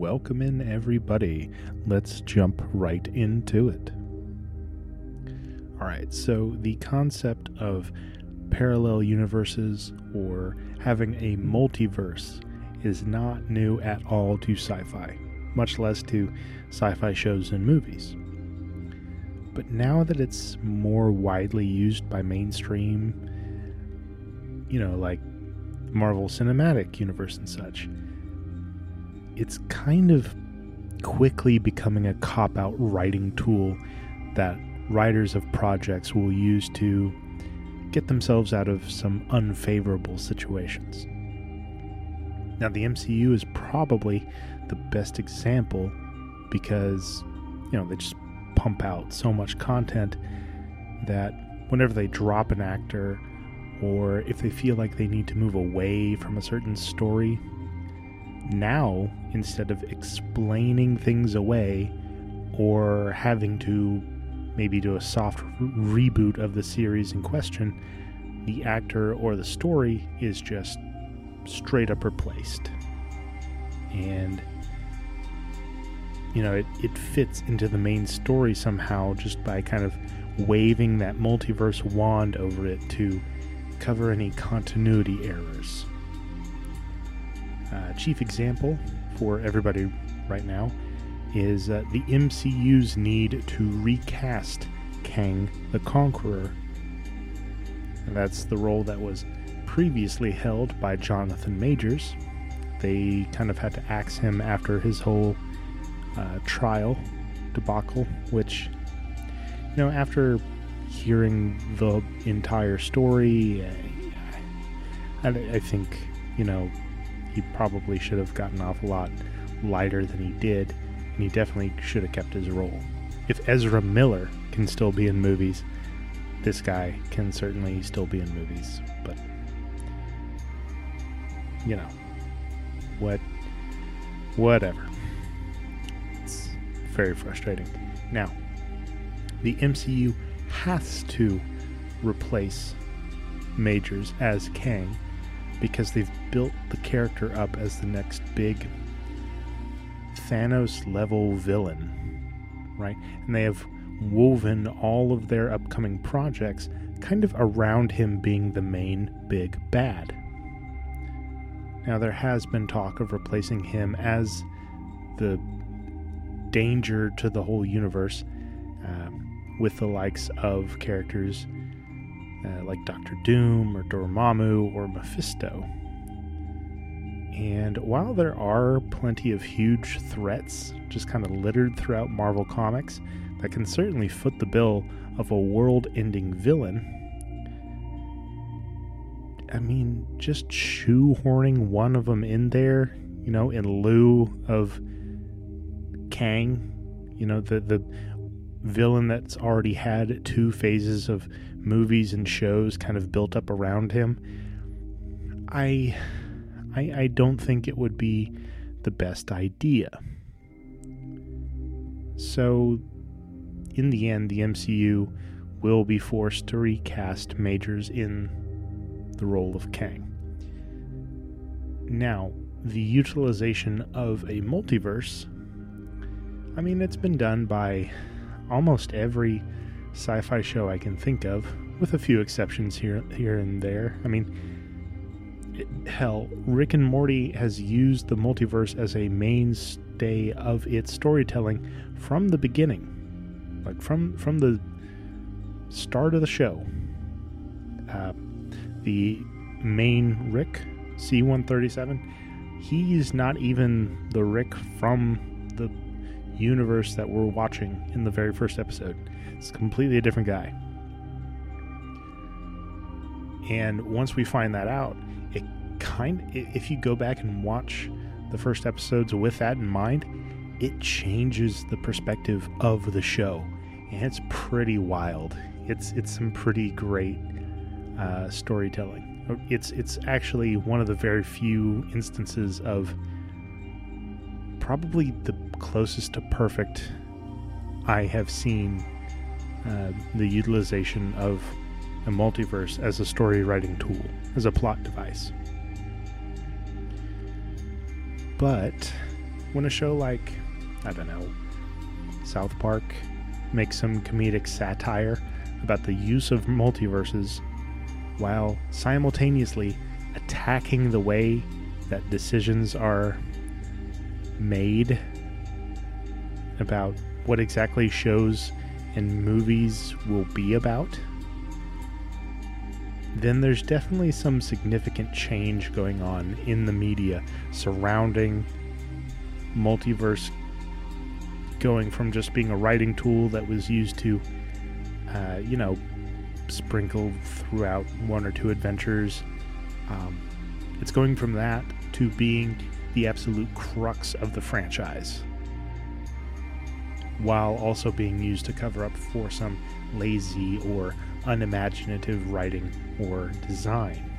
Welcome in, everybody. Let's jump right into it. All right, so the concept of parallel universes or having a multiverse is not new at all to sci fi, much less to sci fi shows and movies. But now that it's more widely used by mainstream, you know, like Marvel Cinematic Universe and such, it's kind of quickly becoming a cop out writing tool that writers of projects will use to get themselves out of some unfavorable situations. Now, the MCU is probably the best example because, you know, they just pump out so much content that whenever they drop an actor or if they feel like they need to move away from a certain story, now instead of explaining things away or having to maybe do a soft re- reboot of the series in question, the actor or the story is just straight up replaced. And you know, it, it fits into the main story somehow just by kind of waving that multiverse wand over it to cover any continuity errors. Uh, chief example for everybody right now is uh, the MCU's need to recast Kang the Conqueror. And that's the role that was previously held by Jonathan Majors. They kind of had to axe him after his whole uh, trial debacle, which, you know, after hearing the entire story, I, I think, you know, he probably should have gotten off a lot lighter than he did, and he definitely should have kept his role. If Ezra Miller can still be in movies, this guy can certainly still be in movies, but you know, what, whatever. It's very frustrating. Now, the MCU has to replace Majors as Kang because they've built the character up as the next big Thanos level villain, right? And they have woven all of their upcoming projects kind of around him being the main big bad. Now, there has been talk of replacing him as the danger to the whole universe uh, with the likes of characters uh, like Doctor Doom or Dormammu or Mephisto. And while there are plenty of huge threats just kind of littered throughout Marvel Comics that can certainly foot the bill of a world ending villain, I mean, just shoehorning one of them in there, you know, in lieu of Kang, you know, the, the villain that's already had two phases of movies and shows kind of built up around him, I, I, I don't think it would be the best idea. So, in the end, the MCU will be forced to recast Majors in the role of Kang. Now, the utilization of a multiverse, I mean, it's been done by almost every sci fi show I can think of, with a few exceptions here, here and there. I mean, it, hell, Rick and Morty has used the multiverse as a mainstay of its storytelling from the beginning, like from from the start of the show. Uh, the main Rick, C137, he's not even the Rick from the universe that we're watching in the very first episode. It's completely a different guy. And once we find that out, it kind if you go back and watch the first episodes with that in mind, it changes the perspective of the show. And it's pretty wild. It's it's some pretty great uh, storytelling. It's it's actually one of the very few instances of probably the closest to perfect I have seen uh, the utilization of a multiverse as a story writing tool, as a plot device. But when a show like, I don't know, South Park makes some comedic satire about the use of multiverses while simultaneously attacking the way that decisions are made about what exactly shows and movies will be about, then there's definitely some significant change going on in the media surrounding multiverse going from just being a writing tool that was used to, uh, you know, sprinkle throughout one or two adventures. Um, it's going from that to being the absolute crux of the franchise, while also being used to cover up for some lazy or unimaginative writing or design.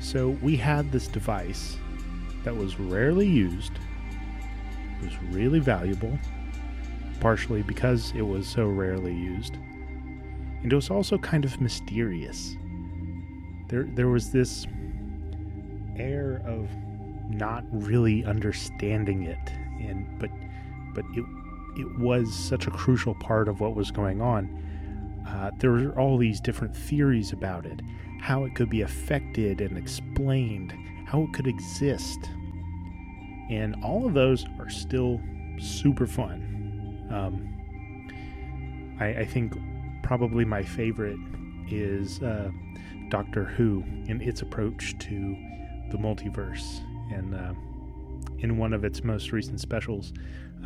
So we had this device that was rarely used, was really valuable, partially because it was so rarely used, and it was also kind of mysterious. There, there was this air of not really understanding it, and but, but it, it was such a crucial part of what was going on. Uh, there were all these different theories about it, how it could be affected and explained, how it could exist. And all of those are still super fun. Um, I, I, think probably my favorite is uh, Doctor Who and its approach to the multiverse. And uh, in one of its most recent specials,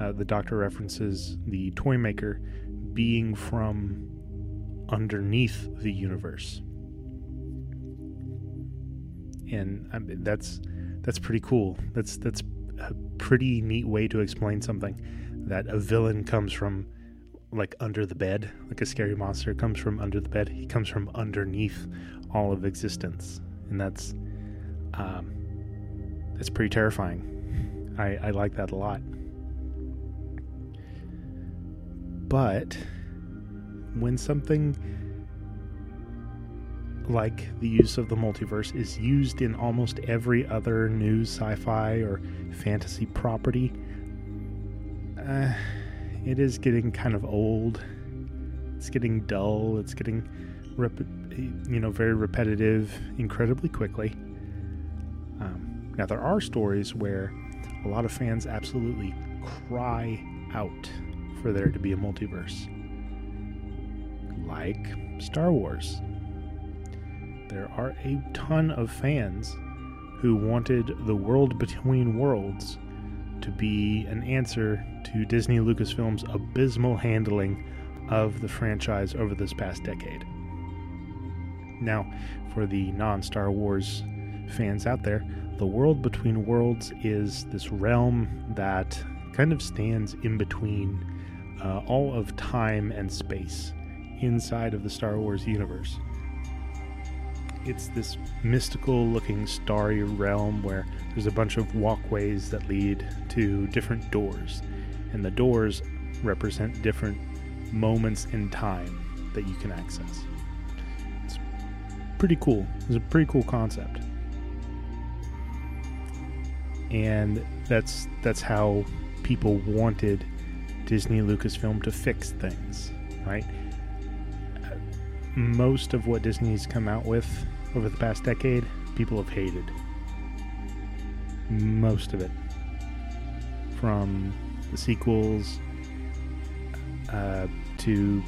uh, the Doctor references the Toymaker being from underneath the universe and I mean, that's that's pretty cool. That's that's a pretty neat way to explain something that a villain comes from like under the bed, like a scary monster comes from under the bed. He comes from underneath all of existence, and that's um, that's pretty terrifying. I, I like that a lot. But when something like the use of the multiverse, is used in almost every other new sci fi, or fantasy property. Uh, it is getting kind of old. It's getting dull. It's getting, rep- you know, very repetitive incredibly quickly. Um, now, there are stories where a lot of fans absolutely cry out for there to be a multiverse. Like Star Wars there are a ton of fans who wanted the world between worlds to be an answer to Disney Lucasfilm's abysmal handling of the franchise over this past decade. Now, for the non Star Wars fans out there, the world between worlds is this realm that kind of stands in between uh, all of time and space inside of the Star Wars universe. It's this mystical looking starry realm where there's a bunch of walkways that lead to different doors. And the doors represent different moments in time that you can access. It's pretty cool. It's a pretty cool concept and that's that's how people wanted disney lucasfilm to fix things right most of what Disney's come out with over the past decade, people have hated. Most of it. From the sequels uh, to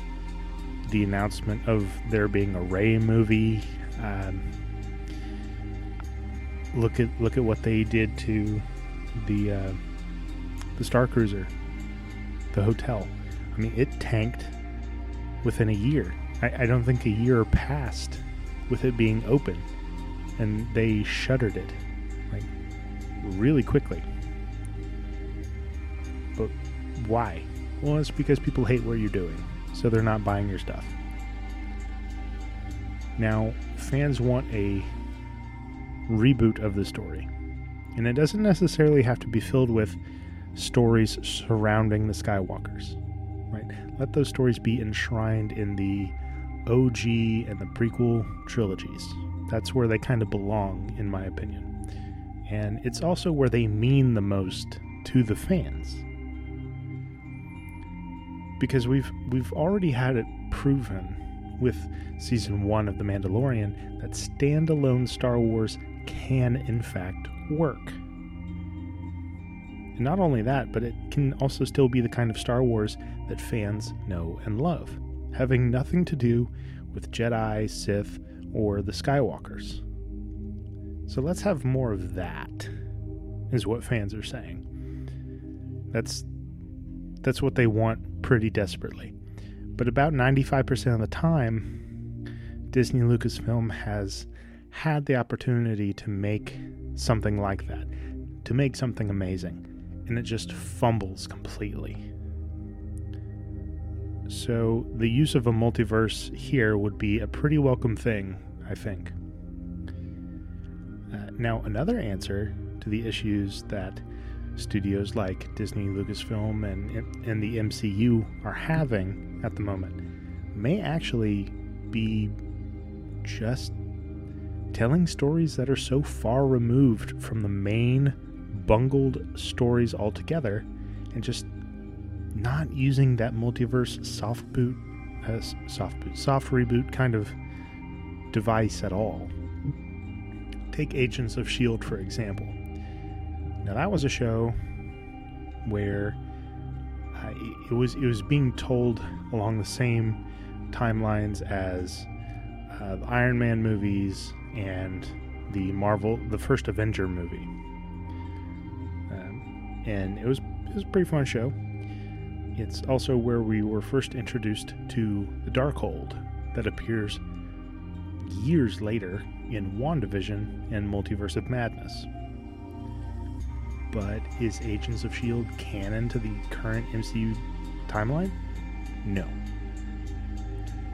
the announcement of there being a Rey movie. Um, look at look at what they did to the uh, the Star Cruiser, the hotel. I mean, it tanked within a year. I, I don't think a year passed with it being open, and they shuttered it like really quickly. But why? Well, it's because people hate what you're doing, so they're not buying your stuff. Now, fans want a reboot of the story, and it doesn't necessarily have to be filled with stories surrounding the Skywalkers. Right? Let those stories be enshrined in the OG and the prequel trilogies. That's where they kind of belong, in my opinion. and it's also where they mean the most to the fans. Because we've we've already had it proven with season 1 of The Mandalorian that standalone Star Wars can in fact work. And not only that, but it can also still be the kind of Star Wars that fans know and love, having nothing to do with Jedi, Sith, or the Skywalkers. So let's have more of that, is what fans are saying. That's that's what they want pretty desperately. But about 95% of the time, Disney Lucasfilm has had the opportunity to make something like that, to make something amazing, and it just fumbles completely. So, the use of a multiverse here would be a pretty welcome thing, I think. Uh, now, another answer to the issues that studios like Disney, Lucasfilm, and, and the MCU are having at the moment may actually be just telling stories that are so far removed from the main bungled stories altogether and just not using that multiverse soft boot uh, soft boot soft reboot kind of device at all. Take agents of shield for example. Now that was a show where uh, it was it was being told along the same timelines as uh, the Iron Man movies and the Marvel the first Avenger movie, um, and it was it was a pretty fun show. It's also where we were first introduced to the Darkhold that appears years later in WandaVision and Multiverse of Madness but is Agents of S.H.I.E.L.D. canon to the current MCU timeline? No.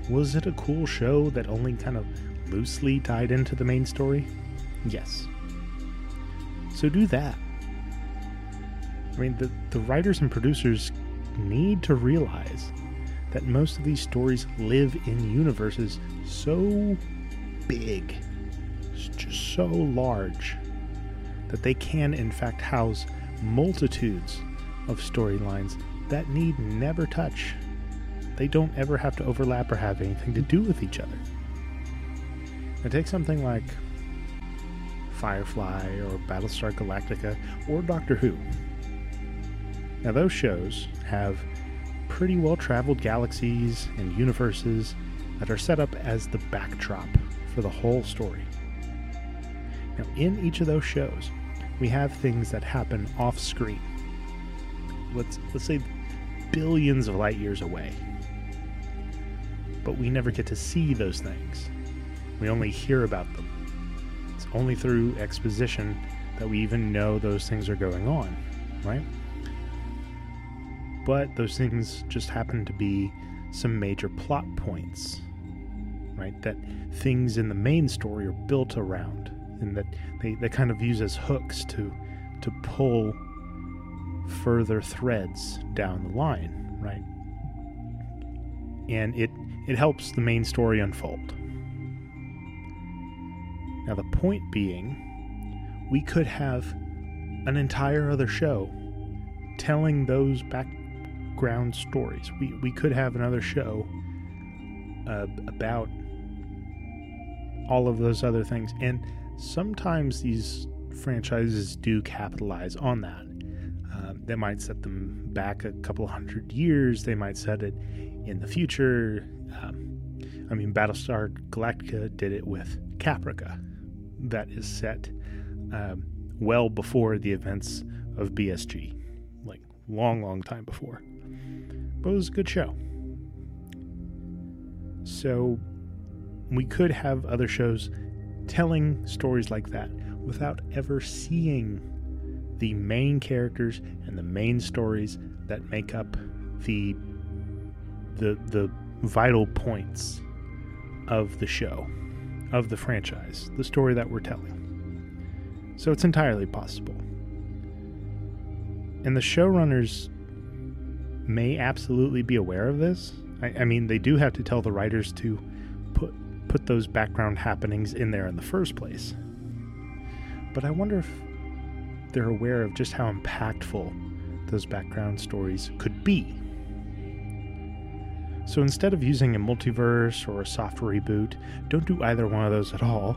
Was it a cool show that only kind of loosely tied into the main story? Yes. So do that. I mean, the, the writers and producers need to realize that most of these stories live in universes so big, just so large, that they can, in fact, house multitudes of storylines that need never touch. They don't ever have to overlap or have anything to do with each other. Now, take something like Firefly or Battlestar Galactica or Doctor Who. Now, those shows have pretty well traveled galaxies and universes that are set up as the backdrop for the whole story. Now, in each of those shows, we have things that happen off screen. Let's let's say billions of light years away. But we never get to see those things. We only hear about them. It's only through exposition that we even know those things are going on, right? But those things just happen to be some major plot points, right? That things in the main story are built around and that they, they kind of use as hooks to to pull further threads down the line, right? And it it helps the main story unfold. Now the point being, we could have an entire other show telling those background stories. We we could have another show uh, about all of those other things and sometimes these franchises do capitalize on that. Uh, they might set them back a couple hundred years. They might set it in the future. Um, I mean, Battlestar Galactica did it with Caprica, that is set um, well before the events of BSG, like long, long time before. But it was a good show. So we could have other shows telling stories like that without ever seeing the main characters and the main stories that make up the the the vital points of the show of the franchise the story that we're telling so it's entirely possible and the showrunners may absolutely be aware of this I, I mean they do have to tell the writers to put those background happenings in there in the first place. But I wonder if they're aware of just how impactful those background stories could be. So instead of using a multiverse or a soft reboot, don't do either one of those at all.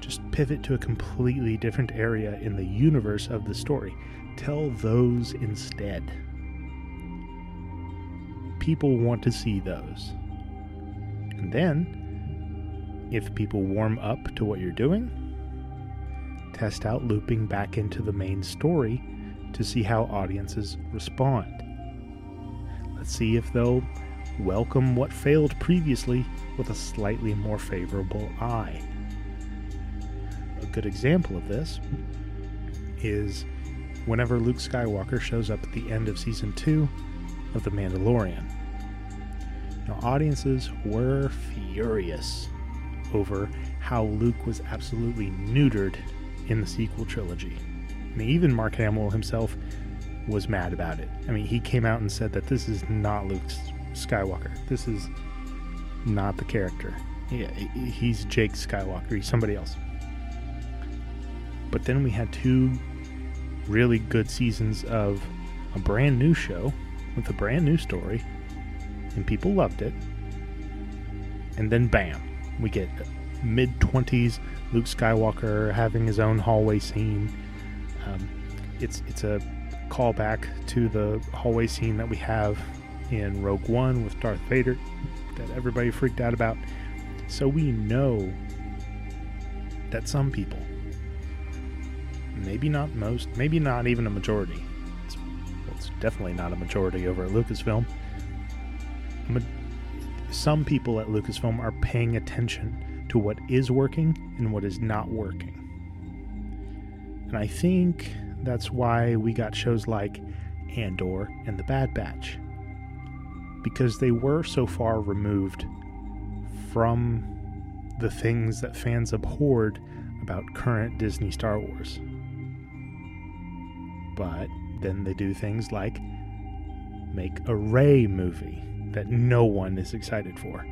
Just pivot to a completely different area in the universe of the story. Tell those instead. People want to see those. And then, if people warm up to what you're doing, test out looping back into the main story to see how audiences respond. See if they'll welcome what failed previously with a slightly more favorable eye. A good example of this is whenever Luke Skywalker shows up at the end of season 2 of The Mandalorian. Now, audiences were furious over how Luke was absolutely neutered in the sequel trilogy. And even Mark Hamill himself was mad about it. I mean, he came out and said that this is not Luke Skywalker. This is not the character. Yeah, he's Jake Skywalker. He's somebody else. But then we had two really good seasons of a brand new show with a brand new story, and people loved it. And then, bam, we get mid 20s Luke Skywalker having his own hallway scene. Um, it's it's a callback to the hallway scene that we have in Rogue One with Darth Vader that everybody freaked out about. So we know that some people, maybe not most, maybe not even a majority, it's, it's definitely not a majority over at Lucasfilm. Some people at Lucasfilm are paying attention to what is working and what is not working. And I think that's why we got shows like Andor and The Bad Batch. Because they were so far removed from the things that fans abhorred about current Disney Star Wars. But then they do things like make a Rey movie that no one is excited for.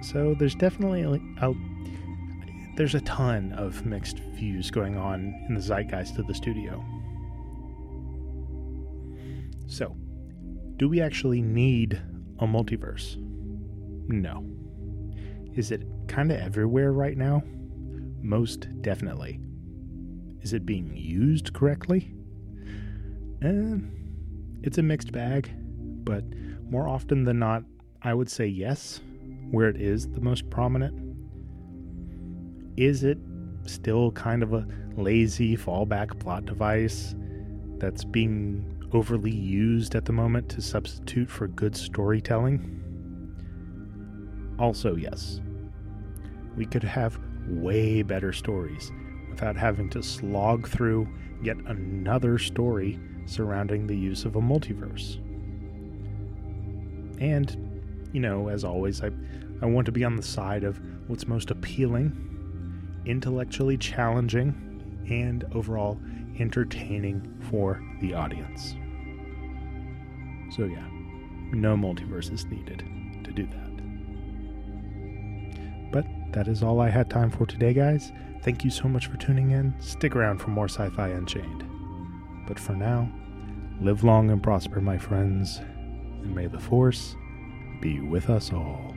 So there's definitely a, a there's a ton of mixed views going on in the zeitgeist of the studio. So, do we actually need a multiverse? No. Is it kind of everywhere right now? Most definitely. Is it being used correctly? Eh, it's a mixed bag, but more often than not, I would say yes, where it is the most prominent is it still kind of a lazy fallback plot device that's being overly used at the moment to substitute for good storytelling? Also, yes. We could have way better stories without having to slog through yet another story surrounding the use of a multiverse. And, you know, as always, I, I want to be on the side of what's most appealing intellectually challenging, and overall entertaining for the audience. So, yeah, no multiverse is needed to do that. But that is all I had time for today, guys. Thank you so much for tuning in. Stick around for more Sci Fi Unchained. But for now, live long and prosper, my friends, and may the Force be with us all.